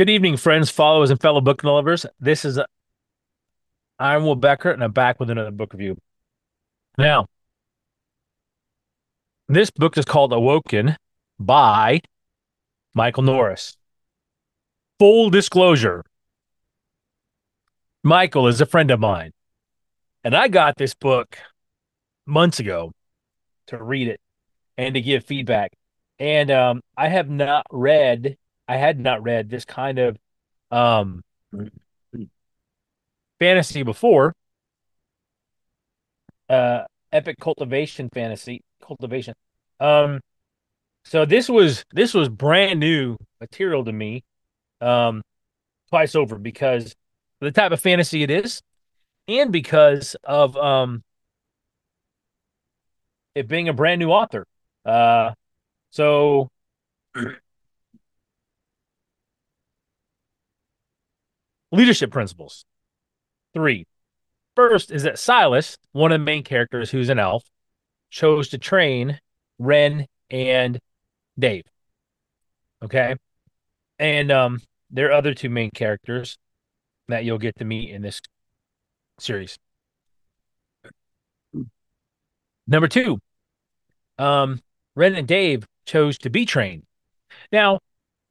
Good evening, friends, followers, and fellow book lovers. This is I'm Will Becker, and I'm back with another book review. Now, this book is called Awoken by Michael Noris. Full disclosure Michael is a friend of mine, and I got this book months ago to read it and to give feedback. And um, I have not read I had not read this kind of um fantasy before. Uh epic cultivation fantasy cultivation. Um so this was this was brand new material to me um twice over because the type of fantasy it is and because of um it being a brand new author. Uh so Leadership principles. Three. First is that Silas, one of the main characters who's an elf, chose to train Ren and Dave. Okay. And um, there are other two main characters that you'll get to meet in this series. Number two, um, Ren and Dave chose to be trained. Now,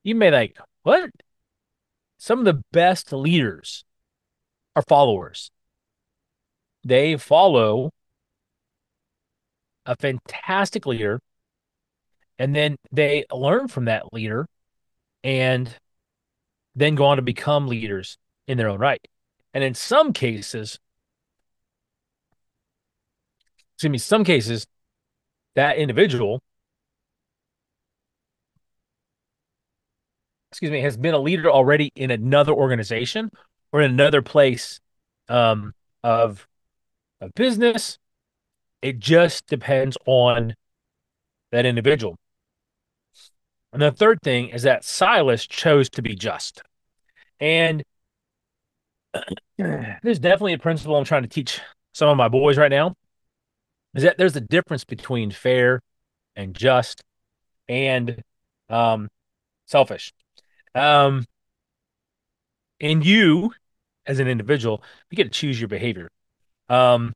you may like, what? Some of the best leaders are followers. They follow a fantastic leader and then they learn from that leader and then go on to become leaders in their own right. And in some cases, excuse me, some cases, that individual excuse me, has been a leader already in another organization or in another place um, of a business. It just depends on that individual. And the third thing is that Silas chose to be just. And there's definitely a principle I'm trying to teach some of my boys right now is that there's a difference between fair and just and um, selfish. Um, and you, as an individual, you get to choose your behavior. Um,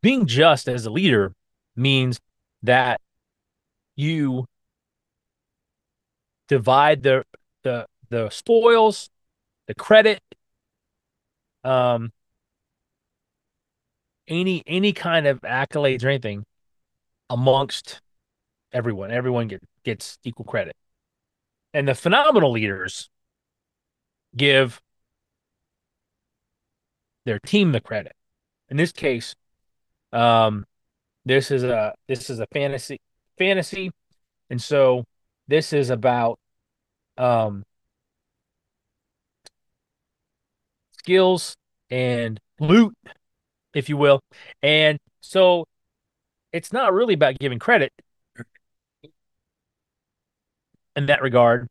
being just as a leader means that you divide the the the spoils, the credit, um, any any kind of accolades or anything amongst everyone. Everyone get, gets equal credit. And the phenomenal leaders give their team the credit. In this case, um, this is a this is a fantasy fantasy, and so this is about um, skills and loot, if you will, and so it's not really about giving credit in that regard.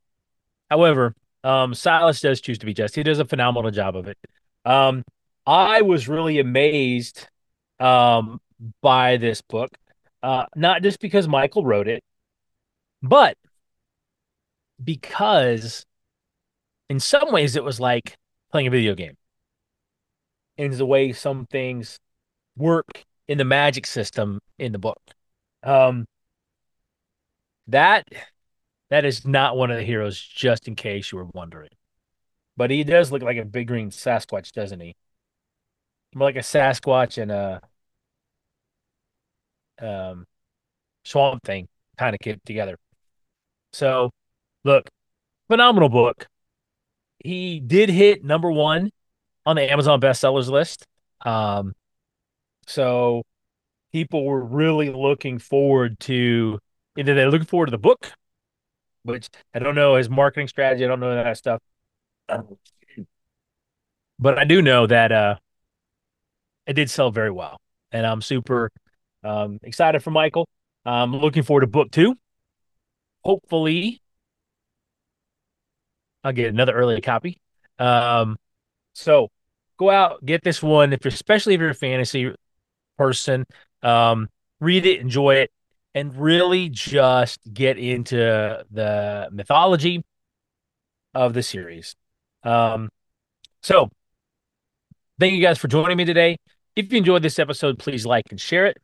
However, um, Silas does choose to be just. He does a phenomenal job of it. Um, I was really amazed um, by this book, uh, not just because Michael wrote it, but because in some ways it was like playing a video game. In the way some things work in the magic system in the book. Um, that that is not one of the heroes, just in case you were wondering. But he does look like a big green Sasquatch, doesn't he? More like a Sasquatch and a um, swamp thing kind of kept together. So, look, phenomenal book. He did hit number one on the Amazon bestsellers list. Um, so people were really looking forward to either they're looking forward to the book which I don't know his marketing strategy. I don't know that stuff. But I do know that uh, it did sell very well. And I'm super um, excited for Michael. I'm looking forward to book two. Hopefully, I'll get another early copy. Um, so go out, get this one. If especially if you're a fantasy person, um, read it, enjoy it, and really just get into the mythology of the series. Um, so thank you guys for joining me today. If you enjoyed this episode, please like and share it.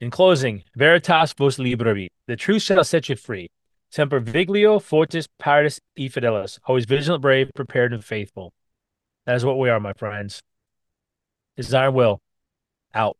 In closing, Veritas vos liberavi. The truth shall set you free. Semper Vigilio, Fortis, paratus, E Fidelis. Always vigilant, brave, prepared, and faithful. That is what we are, my friends. Iron Will. Out.